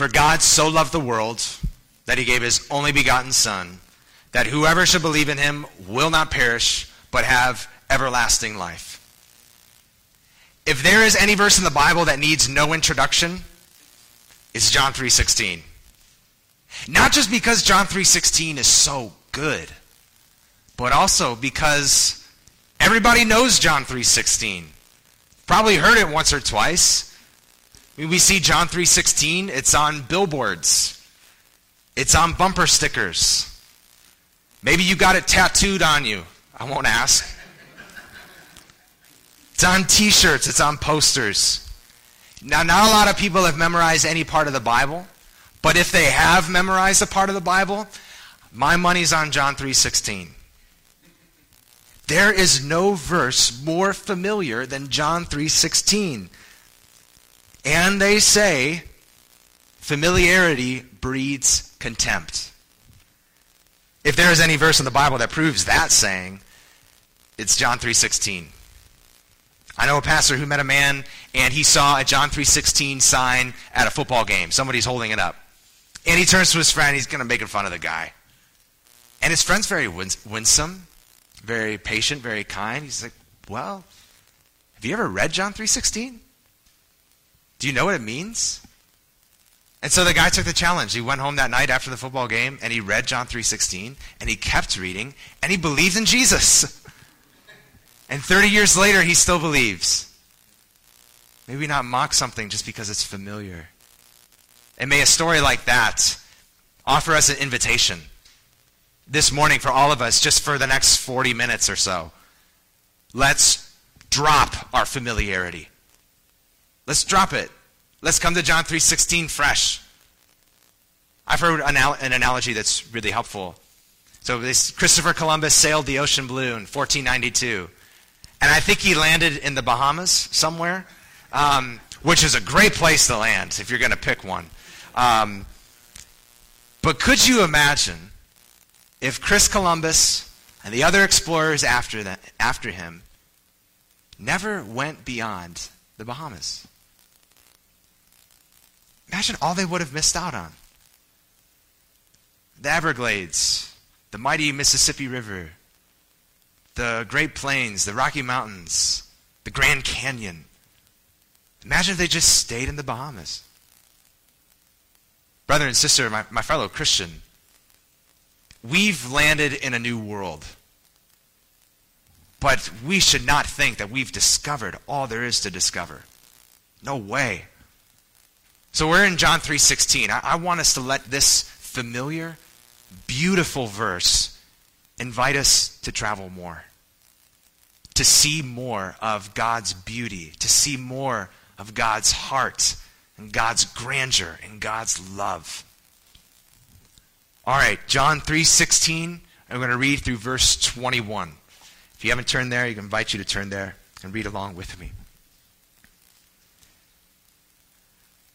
For God so loved the world that he gave his only begotten Son, that whoever should believe in him will not perish, but have everlasting life. If there is any verse in the Bible that needs no introduction, it's John 3:16. Not just because John 3:16 is so good, but also because everybody knows John 3:16. Probably heard it once or twice. We see John 3:16, it's on billboards. It's on bumper stickers. Maybe you got it tattooed on you. I won't ask. It's on t-shirts, it's on posters. Now, not a lot of people have memorized any part of the Bible, but if they have memorized a part of the Bible, my money's on John 3:16. There is no verse more familiar than John 3:16. And they say familiarity breeds contempt. If there is any verse in the Bible that proves that saying, it's John 3:16. I know a pastor who met a man and he saw a John 3:16 sign at a football game. Somebody's holding it up. And he turns to his friend, he's going to make fun of the guy. And his friend's very winsome, very patient, very kind. He's like, "Well, have you ever read John 3:16? Do you know what it means?" And so the guy took the challenge. He went home that night after the football game and he read John 3:16 and he kept reading and he believed in Jesus. And 30 years later, he still believes. Maybe not mock something just because it's familiar. And may a story like that offer us an invitation this morning for all of us, just for the next 40 minutes or so. Let's drop our familiarity. Let's drop it. Let's come to John 3:16 fresh. I've heard an analogy that's really helpful. So this Christopher Columbus sailed the ocean blue in 1492. And I think he landed in the Bahamas somewhere, um, which is a great place to land if you're going to pick one. Um, but could you imagine if Chris Columbus and the other explorers after, that, after him never went beyond the Bahamas? Imagine all they would have missed out on. The Everglades, the mighty Mississippi River, the Great Plains, the Rocky Mountains, the Grand Canyon. Imagine if they just stayed in the Bahamas. Brother and sister, my, my fellow Christian, we've landed in a new world. But we should not think that we've discovered all there is to discover. No way. So we're in John 3:16. I, I want us to let this familiar, beautiful verse invite us to travel more, to see more of God's beauty, to see more of God's heart and God's grandeur and God's love. All right, John 3:16. I'm going to read through verse 21. If you haven't turned there, I invite you to turn there and read along with me.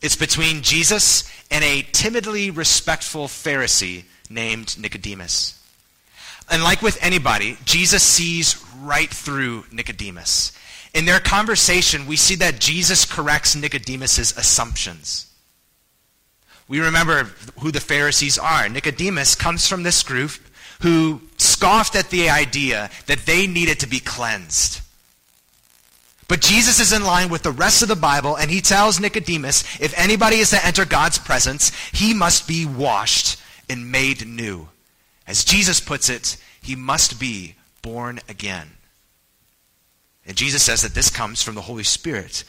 It's between Jesus and a timidly respectful Pharisee named Nicodemus. And like with anybody, Jesus sees right through Nicodemus. In their conversation, we see that Jesus corrects Nicodemus's assumptions. We remember who the Pharisees are. Nicodemus comes from this group who scoffed at the idea that they needed to be cleansed. But Jesus is in line with the rest of the Bible, and he tells Nicodemus if anybody is to enter God's presence, he must be washed and made new. As Jesus puts it, he must be born again. And Jesus says that this comes from the Holy Spirit.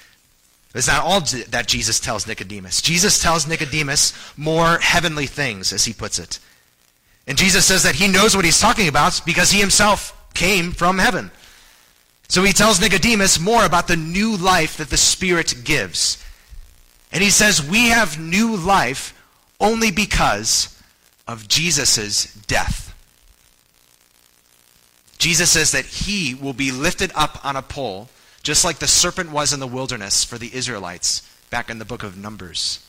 It's not all that Jesus tells Nicodemus. Jesus tells Nicodemus more heavenly things, as he puts it. And Jesus says that he knows what he's talking about because he himself came from heaven. So he tells Nicodemus more about the new life that the Spirit gives. And he says, We have new life only because of Jesus' death. Jesus says that he will be lifted up on a pole, just like the serpent was in the wilderness for the Israelites back in the book of Numbers.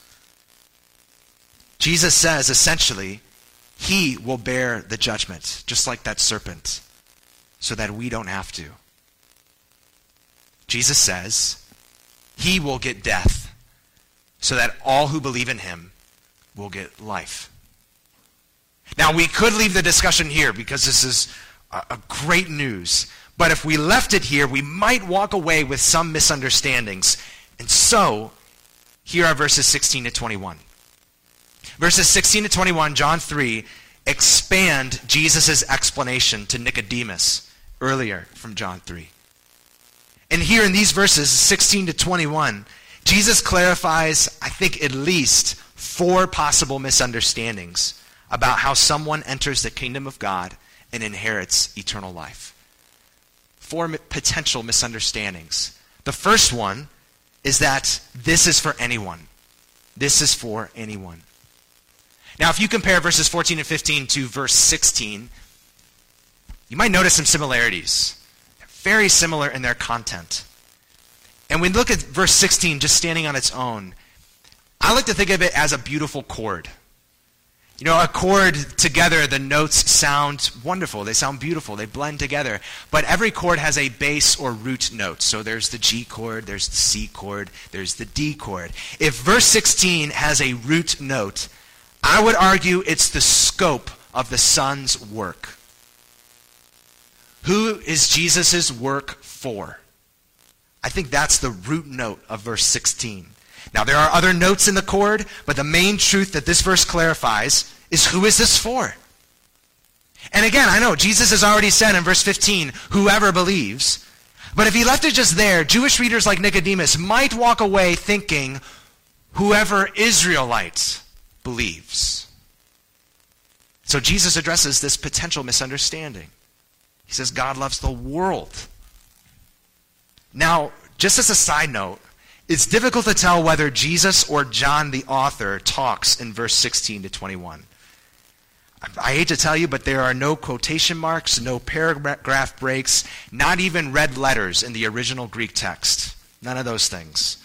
Jesus says, essentially, he will bear the judgment, just like that serpent, so that we don't have to. Jesus says he will get death so that all who believe in him will get life. Now, we could leave the discussion here because this is a, a great news. But if we left it here, we might walk away with some misunderstandings. And so, here are verses 16 to 21. Verses 16 to 21, John 3, expand Jesus' explanation to Nicodemus earlier from John 3. And here in these verses, 16 to 21, Jesus clarifies, I think, at least four possible misunderstandings about how someone enters the kingdom of God and inherits eternal life. Four potential misunderstandings. The first one is that this is for anyone. This is for anyone. Now, if you compare verses 14 and 15 to verse 16, you might notice some similarities very similar in their content. And we look at verse 16 just standing on its own, I like to think of it as a beautiful chord. You know, a chord together, the notes sound wonderful. They sound beautiful. They blend together. But every chord has a bass or root note. So there's the G chord, there's the C chord, there's the D chord. If verse 16 has a root note, I would argue it's the scope of the Son's work. Who is Jesus' work for? I think that's the root note of verse 16. Now, there are other notes in the chord, but the main truth that this verse clarifies is who is this for? And again, I know Jesus has already said in verse 15, whoever believes. But if he left it just there, Jewish readers like Nicodemus might walk away thinking, whoever Israelite believes. So Jesus addresses this potential misunderstanding. He says God loves the world. Now, just as a side note, it's difficult to tell whether Jesus or John the author talks in verse 16 to 21. I hate to tell you, but there are no quotation marks, no paragraph breaks, not even red letters in the original Greek text. None of those things.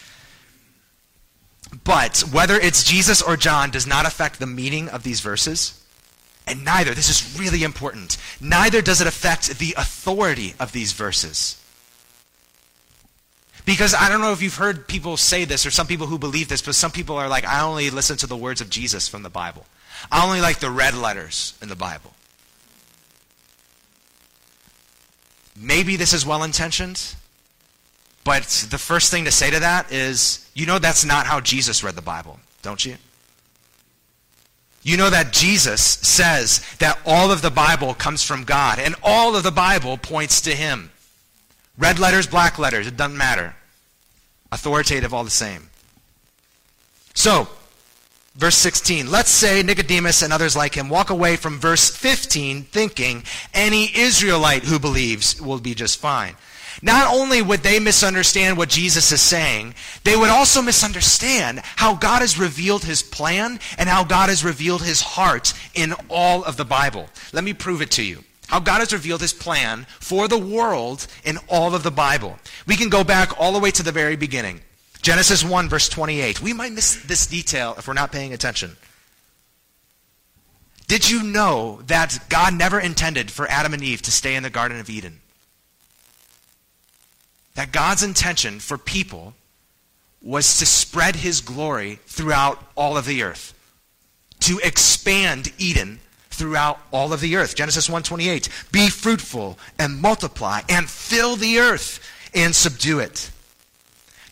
But whether it's Jesus or John does not affect the meaning of these verses. And neither, this is really important, neither does it affect the authority of these verses. Because I don't know if you've heard people say this or some people who believe this, but some people are like, I only listen to the words of Jesus from the Bible. I only like the red letters in the Bible. Maybe this is well intentioned, but the first thing to say to that is, you know, that's not how Jesus read the Bible, don't you? You know that Jesus says that all of the Bible comes from God, and all of the Bible points to Him. Red letters, black letters, it doesn't matter. Authoritative, all the same. So, verse 16. Let's say Nicodemus and others like him walk away from verse 15 thinking any Israelite who believes will be just fine. Not only would they misunderstand what Jesus is saying, they would also misunderstand how God has revealed his plan and how God has revealed his heart in all of the Bible. Let me prove it to you. How God has revealed his plan for the world in all of the Bible. We can go back all the way to the very beginning. Genesis 1, verse 28. We might miss this detail if we're not paying attention. Did you know that God never intended for Adam and Eve to stay in the Garden of Eden? That God's intention for people was to spread his glory throughout all of the earth, to expand Eden throughout all of the earth. Genesis 1:28, be fruitful and multiply and fill the earth and subdue it.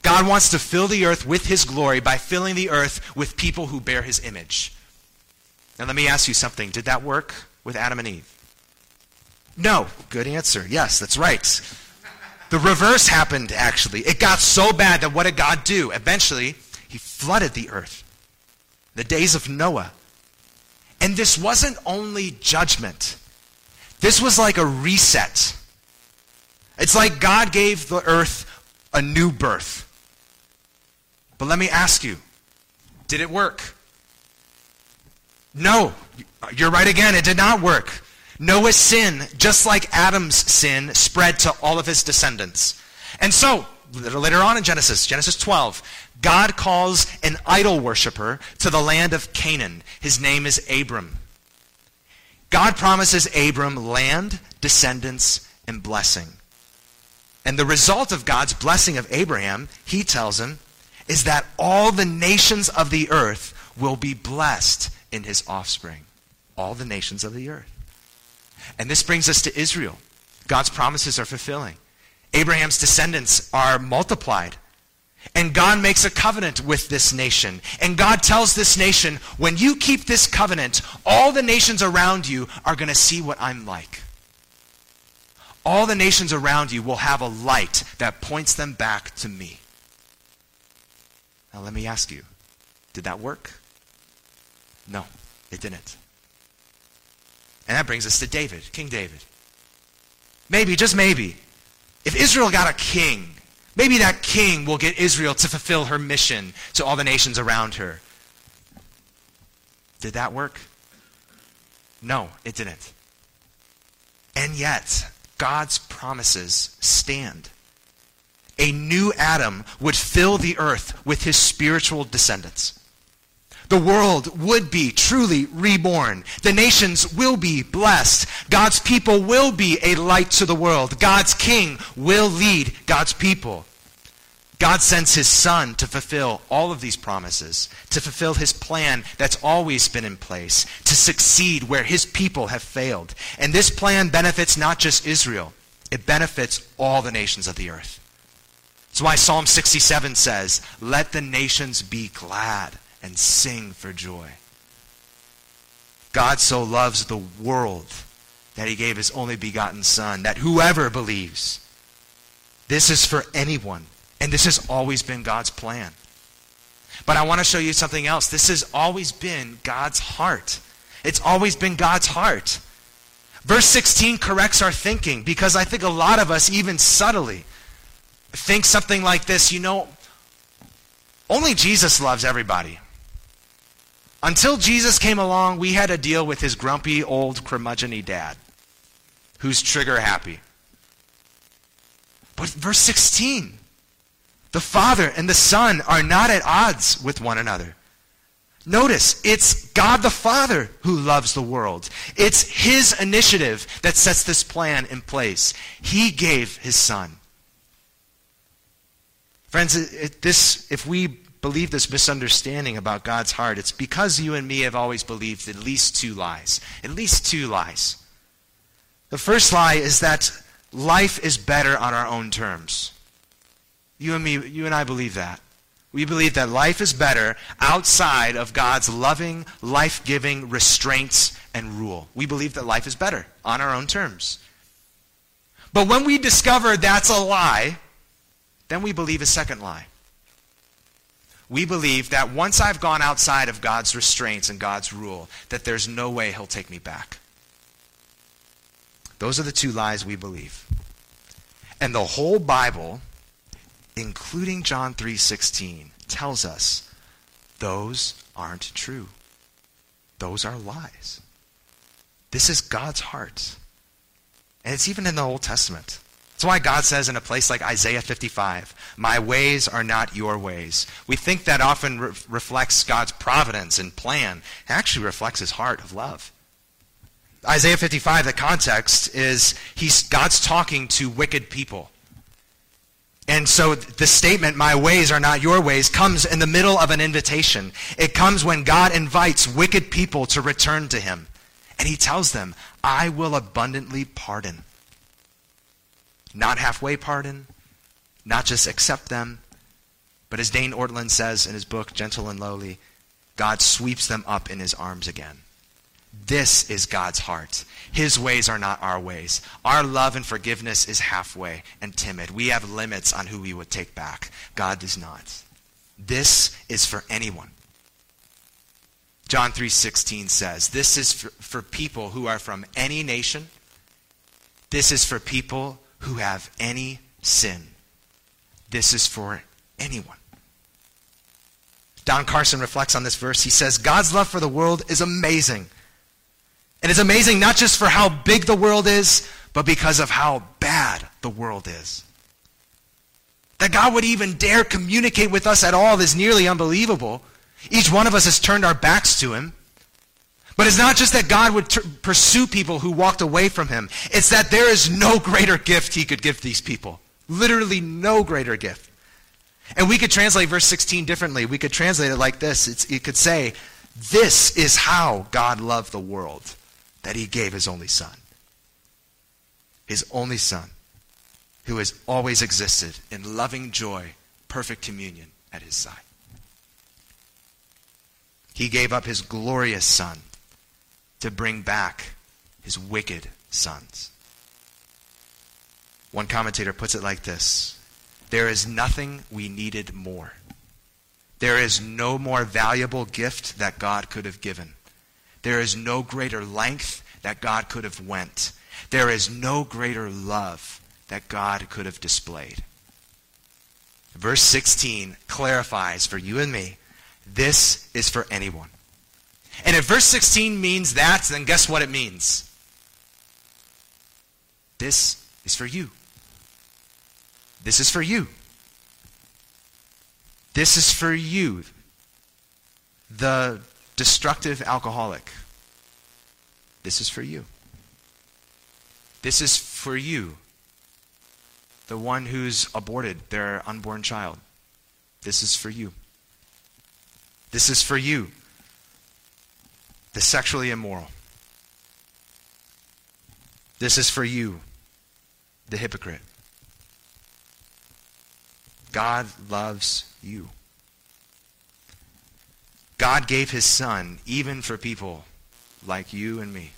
God wants to fill the earth with his glory by filling the earth with people who bear his image. Now, let me ask you something. Did that work with Adam and Eve? No. Good answer. Yes, that's right. The reverse happened, actually. It got so bad that what did God do? Eventually, he flooded the earth. The days of Noah. And this wasn't only judgment, this was like a reset. It's like God gave the earth a new birth. But let me ask you did it work? No. You're right again. It did not work. Noah's sin, just like Adam's sin, spread to all of his descendants. And so, later on in Genesis, Genesis 12, God calls an idol worshiper to the land of Canaan. His name is Abram. God promises Abram land, descendants, and blessing. And the result of God's blessing of Abraham, he tells him, is that all the nations of the earth will be blessed in his offspring. All the nations of the earth. And this brings us to Israel. God's promises are fulfilling. Abraham's descendants are multiplied. And God makes a covenant with this nation. And God tells this nation, when you keep this covenant, all the nations around you are going to see what I'm like. All the nations around you will have a light that points them back to me. Now, let me ask you did that work? No, it didn't. And that brings us to David, King David. Maybe, just maybe, if Israel got a king, maybe that king will get Israel to fulfill her mission to all the nations around her. Did that work? No, it didn't. And yet, God's promises stand a new Adam would fill the earth with his spiritual descendants. The world would be truly reborn. The nations will be blessed. God's people will be a light to the world. God's king will lead God's people. God sends his son to fulfill all of these promises, to fulfill his plan that's always been in place, to succeed where his people have failed. And this plan benefits not just Israel, it benefits all the nations of the earth. That's why Psalm 67 says, Let the nations be glad and sing for joy. God so loves the world that he gave his only begotten Son, that whoever believes, this is for anyone. And this has always been God's plan. But I want to show you something else. This has always been God's heart. It's always been God's heart. Verse 16 corrects our thinking because I think a lot of us, even subtly, think something like this you know, only Jesus loves everybody. Until Jesus came along, we had to deal with his grumpy, old, curmudgeony dad who's trigger happy. But verse 16 the Father and the Son are not at odds with one another. Notice, it's God the Father who loves the world. It's His initiative that sets this plan in place. He gave His Son. Friends, this, if we believe this misunderstanding about God's heart, it's because you and me have always believed at least two lies. At least two lies. The first lie is that life is better on our own terms. You and me, you and I believe that. We believe that life is better outside of God's loving, life giving restraints and rule. We believe that life is better on our own terms. But when we discover that's a lie, then we believe a second lie. We believe that once I've gone outside of God's restraints and God's rule, that there's no way he'll take me back. Those are the two lies we believe. And the whole Bible, including John 3:16, tells us those aren't true. Those are lies. This is God's heart. And it's even in the Old Testament. That's why God says in a place like Isaiah 55, My ways are not your ways. We think that often re- reflects God's providence and plan. It actually reflects his heart of love. Isaiah 55, the context is he's, God's talking to wicked people. And so the statement, my ways are not your ways, comes in the middle of an invitation. It comes when God invites wicked people to return to him. And he tells them, I will abundantly pardon. Not halfway pardon, not just accept them, But as Dane Ortlund says in his book, Gentle and Lowly, God sweeps them up in his arms again. This is God's heart. His ways are not our ways. Our love and forgiveness is halfway and timid. We have limits on who we would take back. God does not. This is for anyone. John 3:16 says, "This is for, for people who are from any nation. This is for people who have any sin. This is for anyone." Don Carson reflects on this verse. He says, God's love for the world is amazing. And it's amazing not just for how big the world is, but because of how bad the world is. That God would even dare communicate with us at all is nearly unbelievable. Each one of us has turned our backs to Him. But it's not just that God would t- pursue people who walked away from Him, it's that there is no greater gift He could give these people. Literally, no greater gift. And we could translate verse 16 differently. We could translate it like this it's, it could say, This is how God loved the world, that He gave His only Son. His only Son, who has always existed in loving joy, perfect communion at His side. He gave up His glorious Son to bring back His wicked sons. One commentator puts it like this there is nothing we needed more. There is no more valuable gift that God could have given. There is no greater length that God could have went. There is no greater love that God could have displayed. Verse 16 clarifies for you and me this is for anyone. And if verse 16 means that, then guess what it means? This is for you. This is for you. This is for you, the destructive alcoholic. This is for you. This is for you, the one who's aborted their unborn child. This is for you. This is for you, the sexually immoral. This is for you, the hypocrite. God loves you. God gave his son even for people like you and me.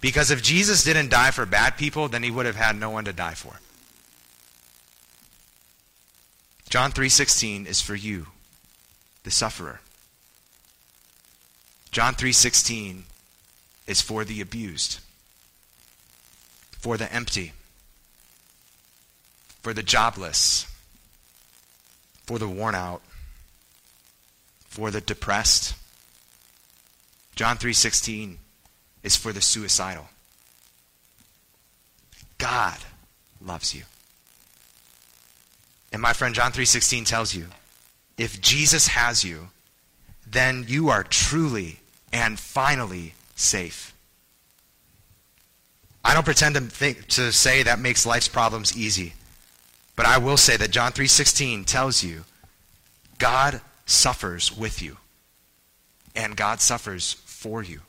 Because if Jesus didn't die for bad people, then he would have had no one to die for. John 3:16 is for you, the sufferer. John 3:16 is for the abused, for the empty, for the jobless, for the worn out, for the depressed. John 3:16 is for the suicidal. God loves you. And my friend John 3:16 tells you, if Jesus has you, then you are truly and finally safe. I don't pretend to think to say that makes life's problems easy. But I will say that John 3:16 tells you God suffers with you and God suffers for you.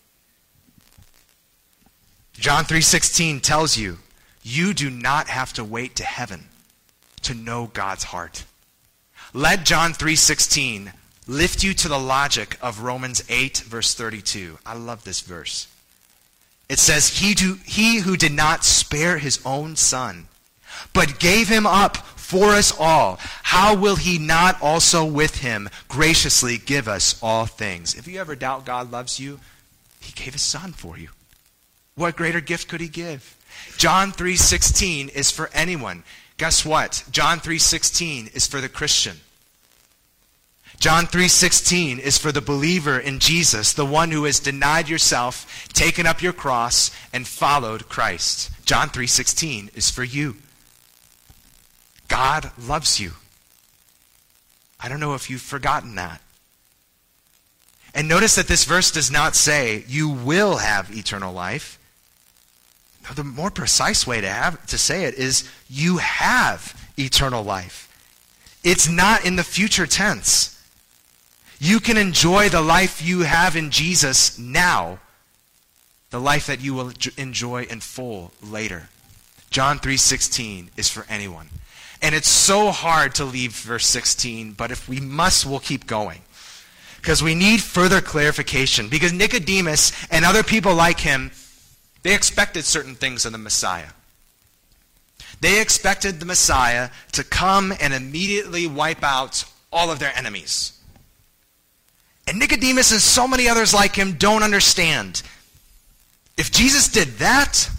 John 3:16 tells you you do not have to wait to heaven to know God's heart. Let John 3:16 lift you to the logic of Romans 8 verse 32. I love this verse. It says he, do, he who did not spare his own son but gave him up for us all, how will he not also with him graciously give us all things? If you ever doubt God loves you, he gave his son for you. What greater gift could he give? John 3:16 is for anyone. Guess what? John 3:16 is for the Christian. John 3:16 is for the believer in Jesus, the one who has denied yourself, taken up your cross and followed Christ. John 3:16 is for you. God loves you. I don't know if you've forgotten that. And notice that this verse does not say you will have eternal life. No, the more precise way to have to say it is you have eternal life. It's not in the future tense. You can enjoy the life you have in Jesus now, the life that you will enjoy in full later. John 3:16 is for anyone. And it's so hard to leave verse 16, but if we must, we'll keep going. Because we need further clarification. Because Nicodemus and other people like him, they expected certain things of the Messiah. They expected the Messiah to come and immediately wipe out all of their enemies. And Nicodemus and so many others like him don't understand. If Jesus did that,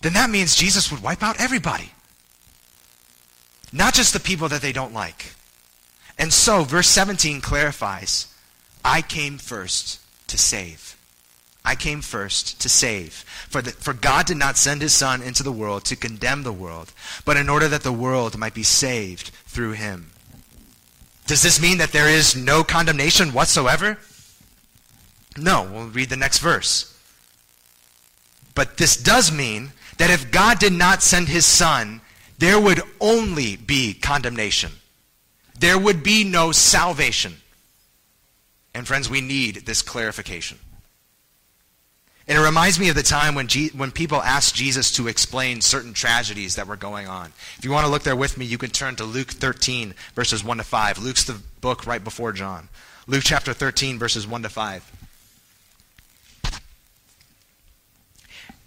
then that means Jesus would wipe out everybody. Not just the people that they don't like. And so, verse 17 clarifies I came first to save. I came first to save. For, the, for God did not send his Son into the world to condemn the world, but in order that the world might be saved through him. Does this mean that there is no condemnation whatsoever? No. We'll read the next verse. But this does mean that if God did not send his Son, there would only be condemnation. There would be no salvation. And friends, we need this clarification. And it reminds me of the time when, G- when people asked Jesus to explain certain tragedies that were going on. If you want to look there with me, you can turn to Luke 13, verses 1 to 5. Luke's the book right before John. Luke chapter 13, verses 1 to 5.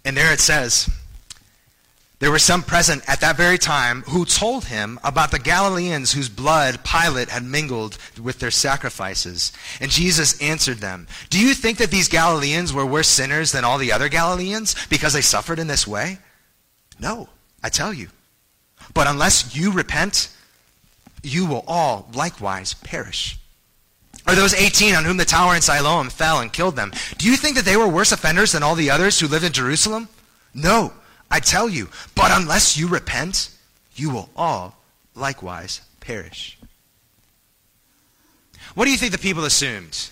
And there it says, there were some present at that very time who told him about the Galileans whose blood Pilate had mingled with their sacrifices. And Jesus answered them, Do you think that these Galileans were worse sinners than all the other Galileans because they suffered in this way? No, I tell you. But unless you repent, you will all likewise perish. Or those 18 on whom the tower in Siloam fell and killed them, do you think that they were worse offenders than all the others who lived in Jerusalem? No. I tell you, but unless you repent, you will all likewise perish. What do you think the people assumed?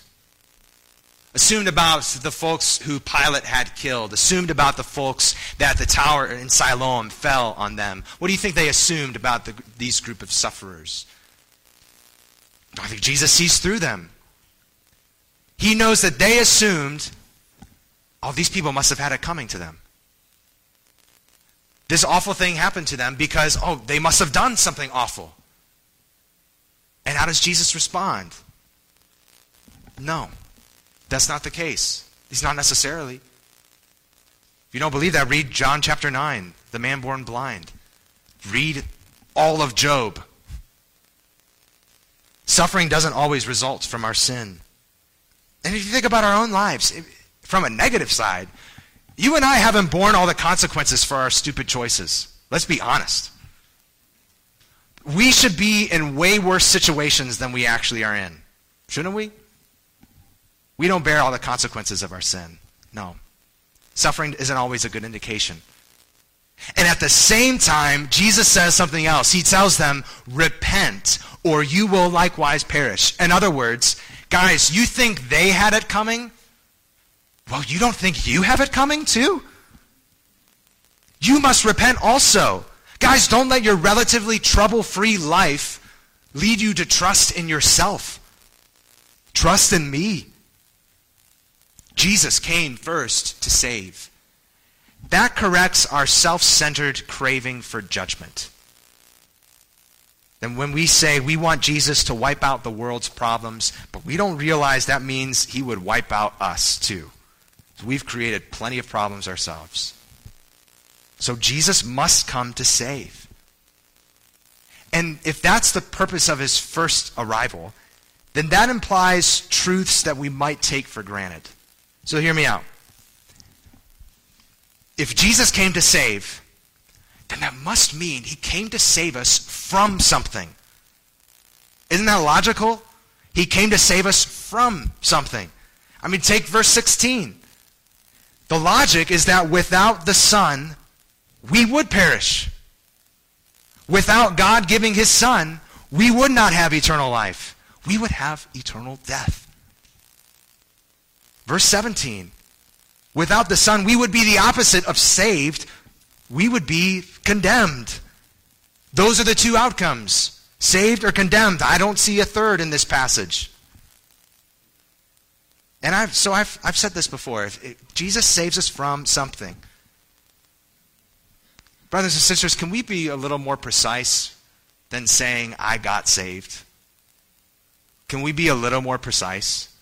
Assumed about the folks who Pilate had killed, assumed about the folks that the tower in Siloam fell on them. What do you think they assumed about the, these group of sufferers? I think Jesus sees through them. He knows that they assumed, oh, these people must have had it coming to them. This awful thing happened to them because, oh, they must have done something awful. And how does Jesus respond? No, that's not the case. He's not necessarily. If you don't believe that, read John chapter 9, the man born blind. Read all of Job. Suffering doesn't always result from our sin. And if you think about our own lives, from a negative side, you and I haven't borne all the consequences for our stupid choices. Let's be honest. We should be in way worse situations than we actually are in. Shouldn't we? We don't bear all the consequences of our sin. No. Suffering isn't always a good indication. And at the same time, Jesus says something else. He tells them, repent, or you will likewise perish. In other words, guys, you think they had it coming? Well, you don't think you have it coming too? You must repent also. Guys, don't let your relatively trouble free life lead you to trust in yourself. Trust in me. Jesus came first to save. That corrects our self centered craving for judgment. Then, when we say we want Jesus to wipe out the world's problems, but we don't realize that means he would wipe out us too. We've created plenty of problems ourselves. So Jesus must come to save. And if that's the purpose of his first arrival, then that implies truths that we might take for granted. So hear me out. If Jesus came to save, then that must mean he came to save us from something. Isn't that logical? He came to save us from something. I mean, take verse 16. The logic is that without the Son, we would perish. Without God giving his Son, we would not have eternal life. We would have eternal death. Verse 17. Without the Son, we would be the opposite of saved. We would be condemned. Those are the two outcomes saved or condemned. I don't see a third in this passage. And I've, so I've, I've said this before. If, Jesus saves us from something, Brothers and sisters, can we be a little more precise than saying, I got saved? Can we be a little more precise?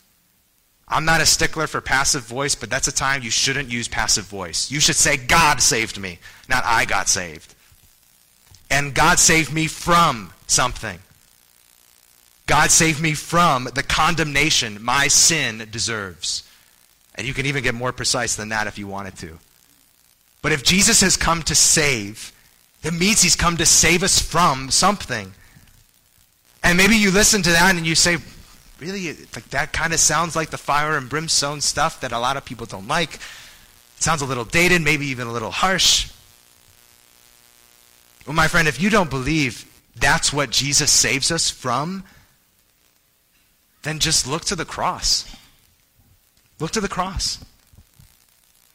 I'm not a stickler for passive voice, but that's a time you shouldn't use passive voice. You should say, God saved me, not I got saved. And God saved me from something. God saved me from the condemnation my sin deserves. And you can even get more precise than that if you wanted to. But if Jesus has come to save, it means he's come to save us from something. And maybe you listen to that and you say, really, like that kind of sounds like the fire and brimstone stuff that a lot of people don't like. It sounds a little dated, maybe even a little harsh. Well, my friend, if you don't believe that's what Jesus saves us from, then just look to the cross. Look to the cross.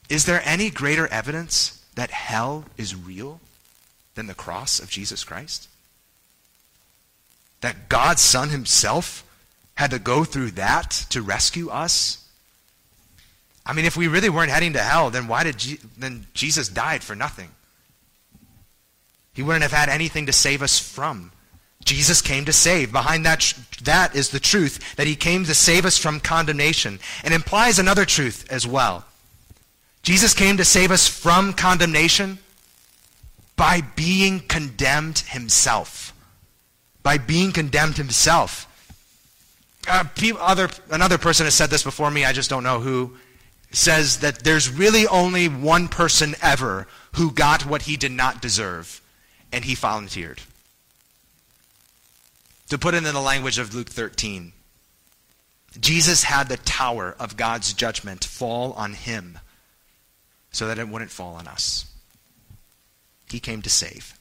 Is there any greater evidence that hell is real than the cross of Jesus Christ? That God's Son Himself had to go through that to rescue us? I mean, if we really weren't heading to hell, then why did Je- then Jesus died for nothing? He wouldn't have had anything to save us from. Jesus came to save. Behind that, that is the truth that he came to save us from condemnation. And implies another truth as well. Jesus came to save us from condemnation by being condemned himself. By being condemned himself. Uh, other, another person has said this before me, I just don't know who, says that there's really only one person ever who got what he did not deserve, and he volunteered. To put it in the language of Luke 13, Jesus had the tower of God's judgment fall on him so that it wouldn't fall on us. He came to save.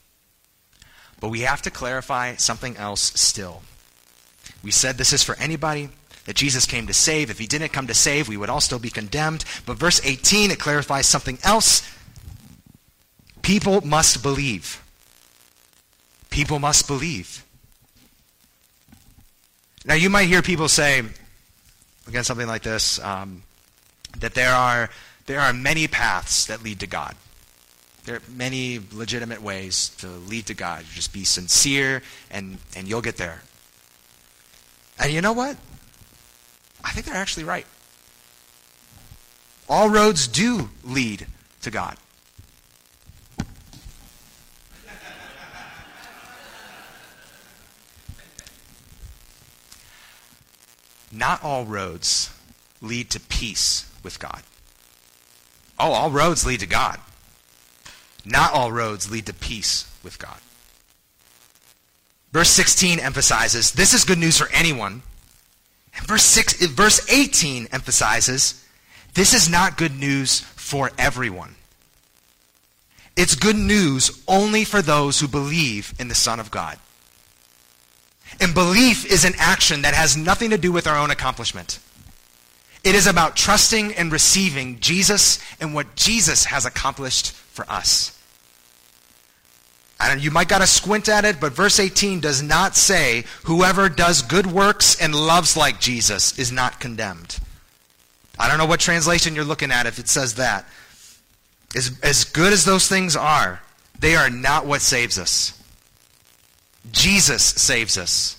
But we have to clarify something else still. We said this is for anybody that Jesus came to save. If he didn't come to save, we would all still be condemned. But verse 18, it clarifies something else. People must believe. People must believe. Now, you might hear people say, again, something like this, um, that there are, there are many paths that lead to God. There are many legitimate ways to lead to God. just be sincere, and, and you'll get there. And you know what? I think they're actually right. All roads do lead to God. Not all roads lead to peace with God. Oh, all roads lead to God. Not all roads lead to peace with God. Verse 16 emphasizes this is good news for anyone. And verse, six, verse 18 emphasizes this is not good news for everyone. It's good news only for those who believe in the Son of God. And belief is an action that has nothing to do with our own accomplishment. It is about trusting and receiving Jesus and what Jesus has accomplished for us. And you might got to squint at it, but verse 18 does not say, whoever does good works and loves like Jesus is not condemned. I don't know what translation you're looking at if it says that. As, as good as those things are, they are not what saves us. Jesus saves us.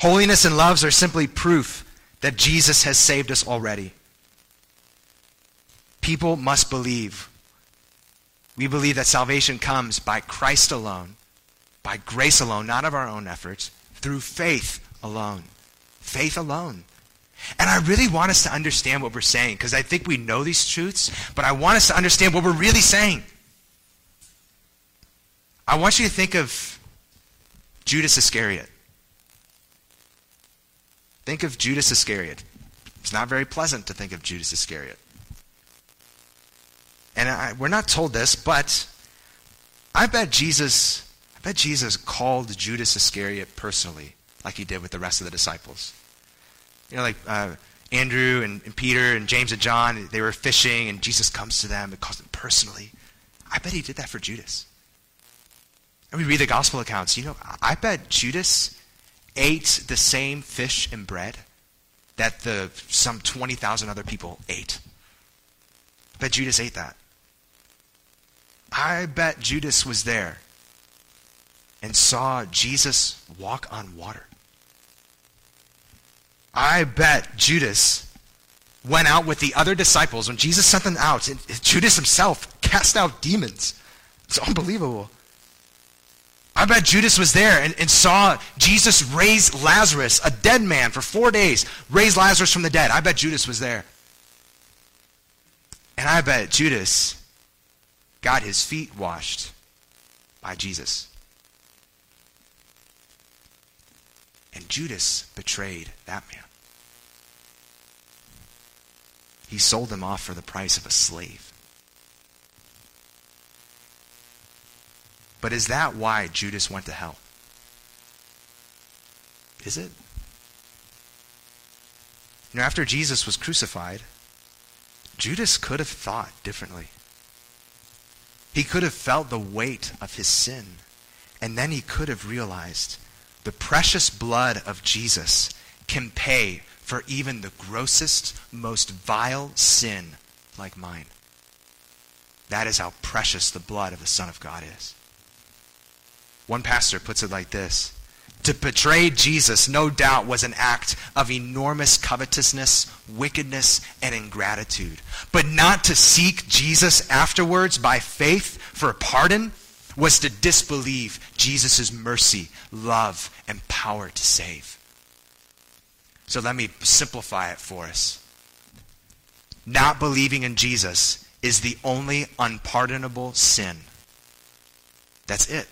Holiness and loves are simply proof that Jesus has saved us already. People must believe. We believe that salvation comes by Christ alone, by grace alone, not of our own efforts, through faith alone. Faith alone. And I really want us to understand what we're saying because I think we know these truths, but I want us to understand what we're really saying. I want you to think of Judas Iscariot. Think of Judas Iscariot. It's not very pleasant to think of Judas Iscariot. And I, we're not told this, but I bet Jesus, I bet Jesus called Judas Iscariot personally, like he did with the rest of the disciples. You know, like uh, Andrew and, and, Peter and James and John, they were fishing, and Jesus comes to them and calls them personally. I bet he did that for Judas. And we read the gospel accounts. You know, I bet Judas ate the same fish and bread that the some 20,000 other people ate. I bet Judas ate that. I bet Judas was there and saw Jesus walk on water. I bet Judas went out with the other disciples when Jesus sent them out. and Judas himself cast out demons. It's unbelievable. I bet Judas was there and, and saw Jesus raise Lazarus, a dead man for four days, raise Lazarus from the dead. I bet Judas was there. And I bet Judas got his feet washed by Jesus. And Judas betrayed that man. He sold him off for the price of a slave. But is that why Judas went to hell? Is it? You know, after Jesus was crucified, Judas could have thought differently. He could have felt the weight of his sin, and then he could have realized the precious blood of Jesus can pay for even the grossest, most vile sin like mine. That is how precious the blood of the Son of God is. One pastor puts it like this To betray Jesus, no doubt, was an act of enormous covetousness, wickedness, and ingratitude. But not to seek Jesus afterwards by faith for a pardon was to disbelieve Jesus' mercy, love, and power to save. So let me simplify it for us. Not believing in Jesus is the only unpardonable sin. That's it.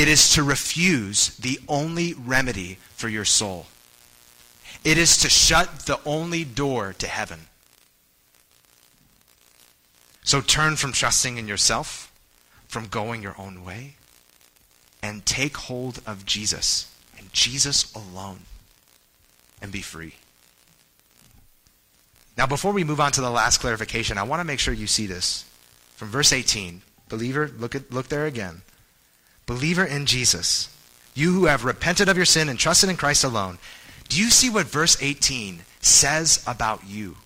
It is to refuse the only remedy for your soul. It is to shut the only door to heaven. So turn from trusting in yourself, from going your own way, and take hold of Jesus and Jesus alone and be free. Now, before we move on to the last clarification, I want to make sure you see this. From verse 18, believer, look, at, look there again believer in Jesus, you who have repented of your sin and trusted in Christ alone, do you see what verse 18 says about you?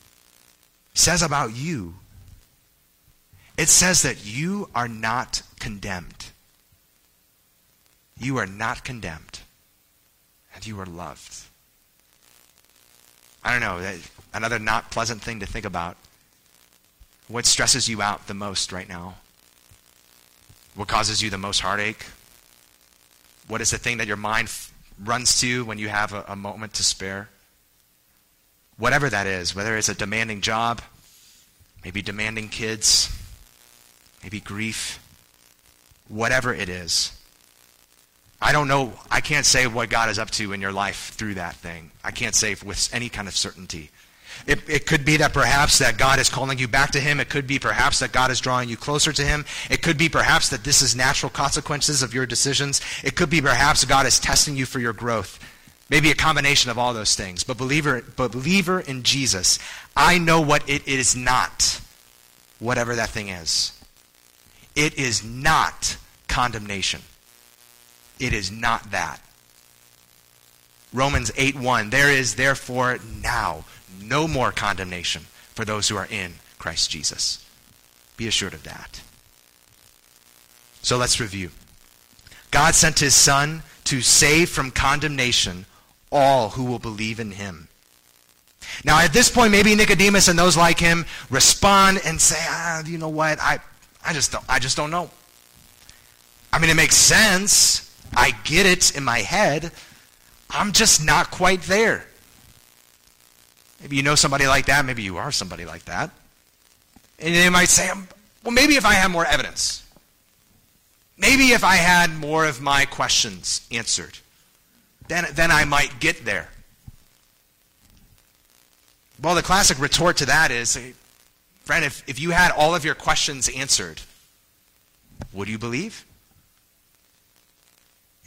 Says about you. It says that you are not condemned. You are not condemned. And you are loved. I don't know, another not pleasant thing to think about. What stresses you out the most right now? What causes you the most heartache? What is the thing that your mind f- runs to when you have a, a moment to spare? Whatever that is, whether it's a demanding job, maybe demanding kids, maybe grief, whatever it is. I don't know. I can't say what God is up to in your life through that thing. I can't say with any kind of certainty. It, it, could be that perhaps that God is calling you back to him. It could be perhaps that God is drawing you closer to him. It could be perhaps that this is natural consequences of your decisions. It could be perhaps God is testing you for your growth. Maybe a combination of all those things. But believer, but believer in Jesus, I know what it is not, whatever that thing is. It is not condemnation. It is not that. Romans 8:1 There is therefore now no more condemnation for those who are in Christ Jesus. Be assured of that. So let's review. God sent his Son to save from condemnation all who will believe in him. Now, at this point, maybe Nicodemus and those like him respond and say, ah, you know what? I, I, just don't, I just don't know. I mean, it makes sense. I get it in my head. I'm just not quite there. Maybe you know somebody like that. Maybe you are somebody like that. And they might say, um, well, maybe if I had more evidence. Maybe if I had more of my questions answered, then, then I might get there. Well, the classic retort to that is, friend, if, if you had all of your questions answered, would you believe?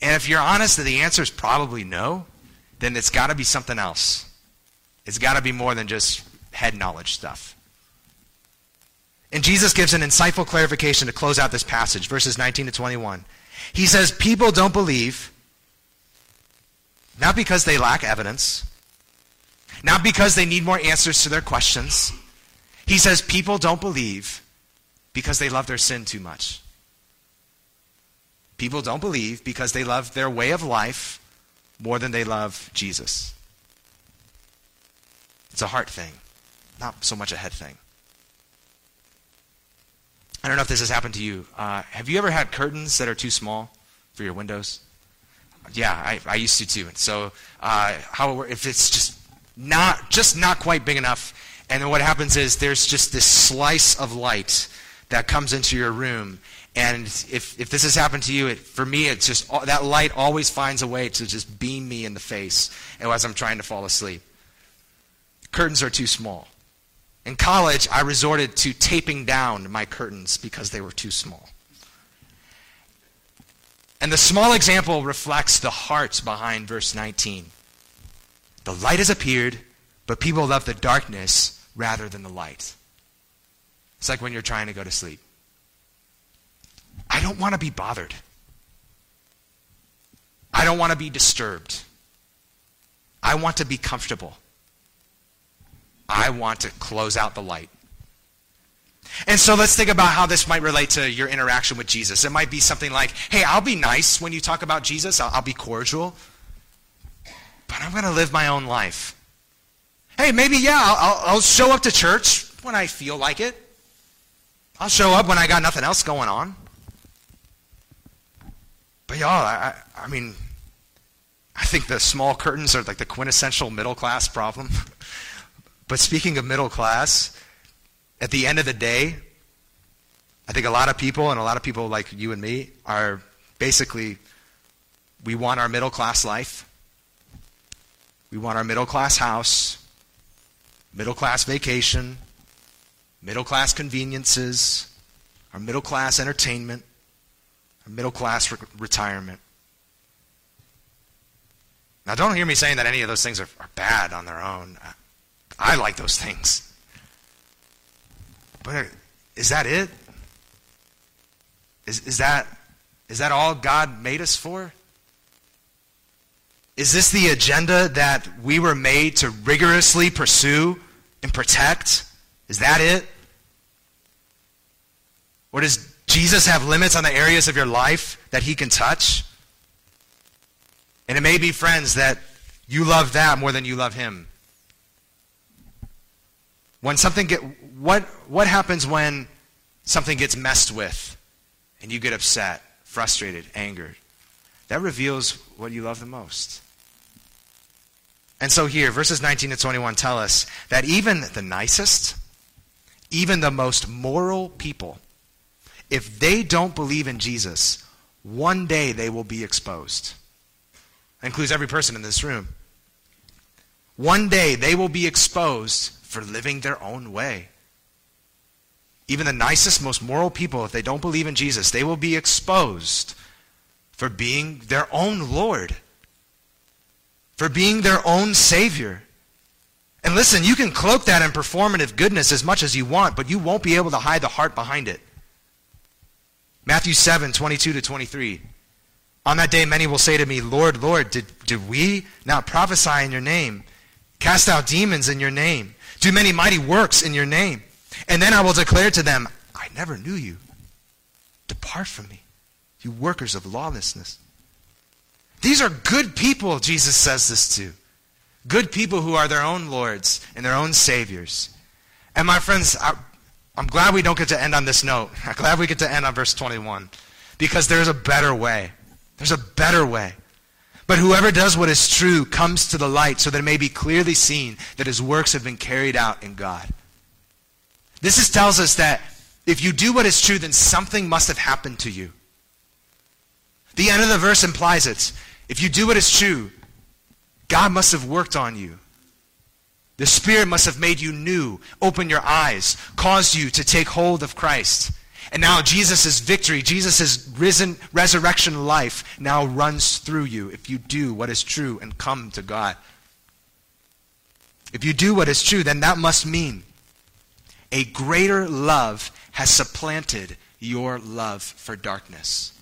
And if you're honest that the answer is probably no, then it's got to be something else. It's got to be more than just head knowledge stuff. And Jesus gives an insightful clarification to close out this passage, verses 19 to 21. He says, People don't believe, not because they lack evidence, not because they need more answers to their questions. He says, People don't believe because they love their sin too much. People don't believe because they love their way of life more than they love Jesus. It's a heart thing, not so much a head thing. I don't know if this has happened to you. Uh, have you ever had curtains that are too small for your windows? Yeah, I, I used to too. And so, uh, how if it's just not just not quite big enough, and then what happens is there's just this slice of light that comes into your room, and if, if this has happened to you, it, for me, it's just that light always finds a way to just beam me in the face as I'm trying to fall asleep. Curtains are too small. In college, I resorted to taping down my curtains because they were too small. And the small example reflects the heart behind verse 19. The light has appeared, but people love the darkness rather than the light. It's like when you're trying to go to sleep. I don't want to be bothered. I don't want to be disturbed. I want to be comfortable. I want to close out the light. And so let's think about how this might relate to your interaction with Jesus. It might be something like, hey, I'll be nice when you talk about Jesus, I'll, I'll be cordial, but I'm going to live my own life. Hey, maybe, yeah, I'll, I'll show up to church when I feel like it. I'll show up when I got nothing else going on. But y'all, I, I mean, I think the small curtains are like the quintessential middle class problem. but speaking of middle class, at the end of the day, I think a lot of people, and a lot of people like you and me, are basically, we want our middle class life. We want our middle class house, middle class vacation, middle class conveniences, our middle class entertainment, our middle class re- retirement. Now, don't hear me saying that any of those things are, are bad on their own. I, like those things. But is that it? Is, is, that, is that all God made us for? Is this the agenda that we were made to rigorously pursue and protect? Is that it? Or does Jesus have limits on the areas of your life that he can touch? And it may be, friends, that you love that more than you love him. When something get what what happens when something gets messed with and you get upset, frustrated, angered? That reveals what you love the most. And so here, verses 19 to 21 tell us that even the nicest, even the most moral people, if they don't believe in Jesus, one day they will be exposed. That includes every person in this room. One day they will be exposed for living their own way. Even the nicest, most moral people, if they don't believe in Jesus, they will be exposed for being their own Lord, for being their own Savior. And listen, you can cloak that in performative goodness as much as you want, but you won't be able to hide the heart behind it. Matthew 7, 22 to 23. On that day, many will say to me, Lord, Lord, did, did we not prophesy in your name, cast out demons in your name, do many mighty works in your name? And then I will declare to them, I never knew you. Depart from me, you workers of lawlessness. These are good people, Jesus says this to. Good people who are their own lords and their own saviors. And my friends, I, am glad we don't get to end on this note. I'm glad we get to end on verse 21. Because there's a better way. There's a better way. But whoever does what is true comes to the light so that it may be clearly seen that his works have been carried out in God. This is, tells us that if you do what is true, then something must have happened to you. The end of the verse implies it. If you do what is true, God must have worked on you. The Spirit must have made you new, opened your eyes, caused you to take hold of Christ. And now Jesus' victory, Jesus' risen resurrection life now runs through you if you do what is true and come to God. If you do what is true, then that must mean a greater love has supplanted your love for darkness.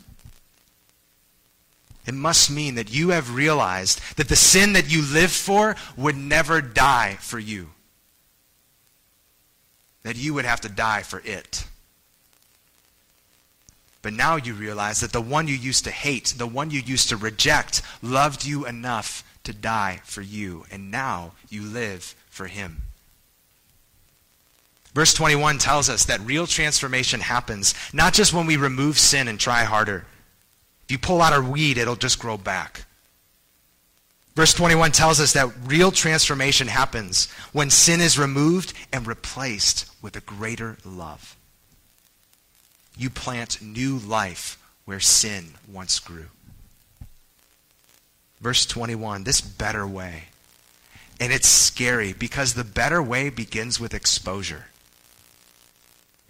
It must mean that you have realized that the sin that you live for would never die for you. That you would have to die for it. But now you realize that the one you used to hate, the one you used to reject, loved you enough to die for you. And now you live for him. Verse 21 tells us that real transformation happens not just when we remove sin and try harder. If you pull out a weed, it'll just grow back. Verse 21 tells us that real transformation happens when sin is removed and replaced with a greater love. You plant new life where sin once grew. Verse 21, this better way. And it's scary because the better way begins with exposure.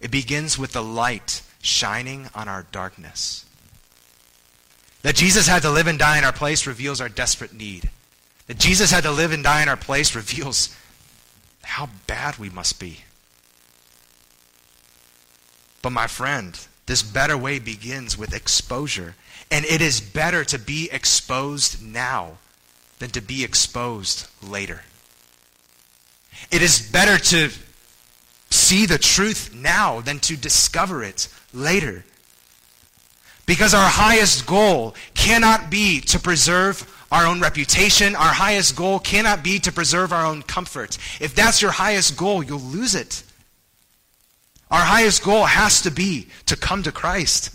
It begins with the light shining on our darkness. That Jesus had to live and die in our place reveals our desperate need. That Jesus had to live and die in our place reveals how bad we must be. But my friend, this better way begins with exposure. And it is better to be exposed now than to be exposed later. It is better to see the truth now than to discover it later. Because our highest goal cannot be to preserve our own reputation. Our highest goal cannot be to preserve our own comfort. If that's your highest goal, you'll lose it. Our highest goal has to be to come to Christ.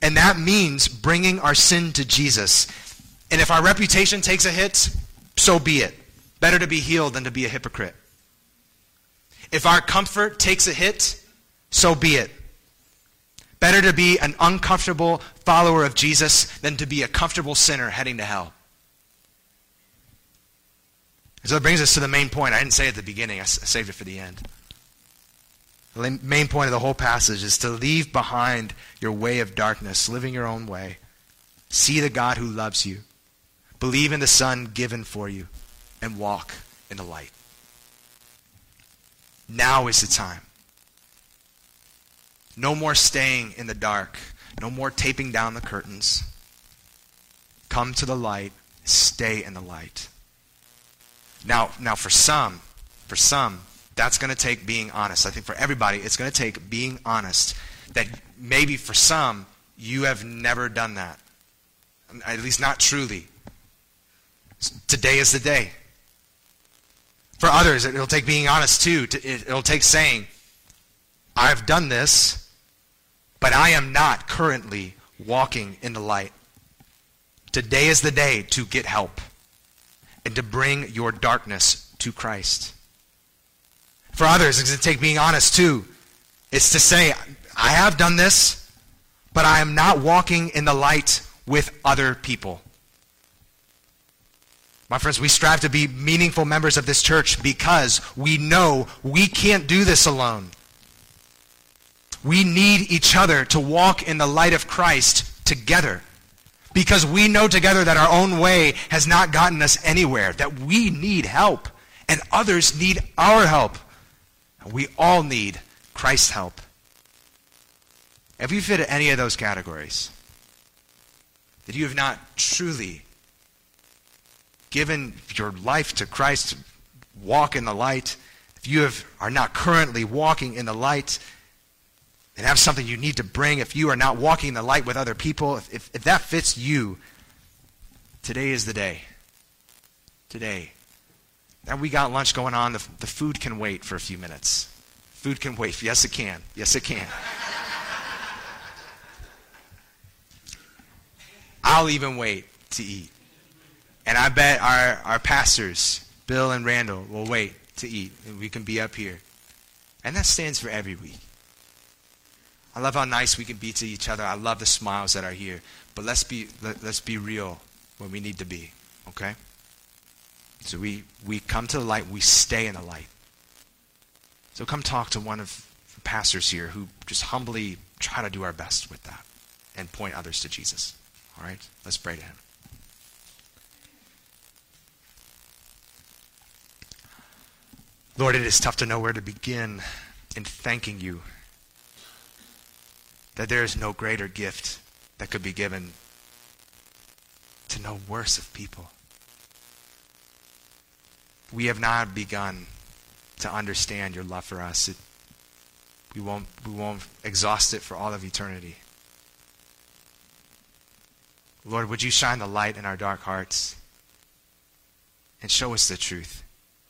And that means bringing our sin to Jesus. And if our reputation takes a hit, so be it. Better to be healed than to be a hypocrite. If our comfort takes a hit, so be it. Better to be an uncomfortable follower of Jesus than to be a comfortable sinner heading to hell. So that brings us to the main point. I didn't say it at the beginning, I saved it for the end. The main point of the whole passage is to leave behind your way of darkness, living your own way. See the God who loves you. Believe in the Son given for you, and walk in the light. Now is the time. No more staying in the dark. No more taping down the curtains. Come to the light. Stay in the light. Now, now for some, for some, that's going to take being honest. I think for everybody, it's going to take being honest. That maybe for some, you have never done that. At least not truly. Today is the day. For others, it'll take being honest too. It'll take saying, I've done this, but I am not currently walking in the light. Today is the day to get help and to bring your darkness to Christ. For others, it's to take being honest too. It's to say, I have done this, but I am not walking in the light with other people. My friends, we strive to be meaningful members of this church because we know we can't do this alone. We need each other to walk in the light of Christ together because we know together that our own way has not gotten us anywhere, that we need help, and others need our help. We all need Christ's help. If you fit any of those categories, that you have not truly given your life to Christ, walk in the light, if you have, are not currently walking in the light, and have something you need to bring, if you are not walking in the light with other people, if, if, if that fits you, today is the day. Today and we got lunch going on. The, the food can wait for a few minutes. Food can wait. Yes, it can. Yes, it can. I'll even wait to eat. And I bet our, our pastors, Bill and Randall, will wait to eat. And we can be up here. And that stands for every week. I love how nice we can be to each other. I love the smiles that are here. But let's be, let, let's be real when we need to be. Okay? So we, we come to the light, we stay in the light. So come talk to one of the pastors here who just humbly try to do our best with that and point others to Jesus. All right? Let's pray to him. Lord, it is tough to know where to begin in thanking you that there is no greater gift that could be given to no worse of people we have not begun to understand your love for us. It, we, won't, we won't exhaust it for all of eternity. Lord, would you shine the light in our dark hearts and show us the truth?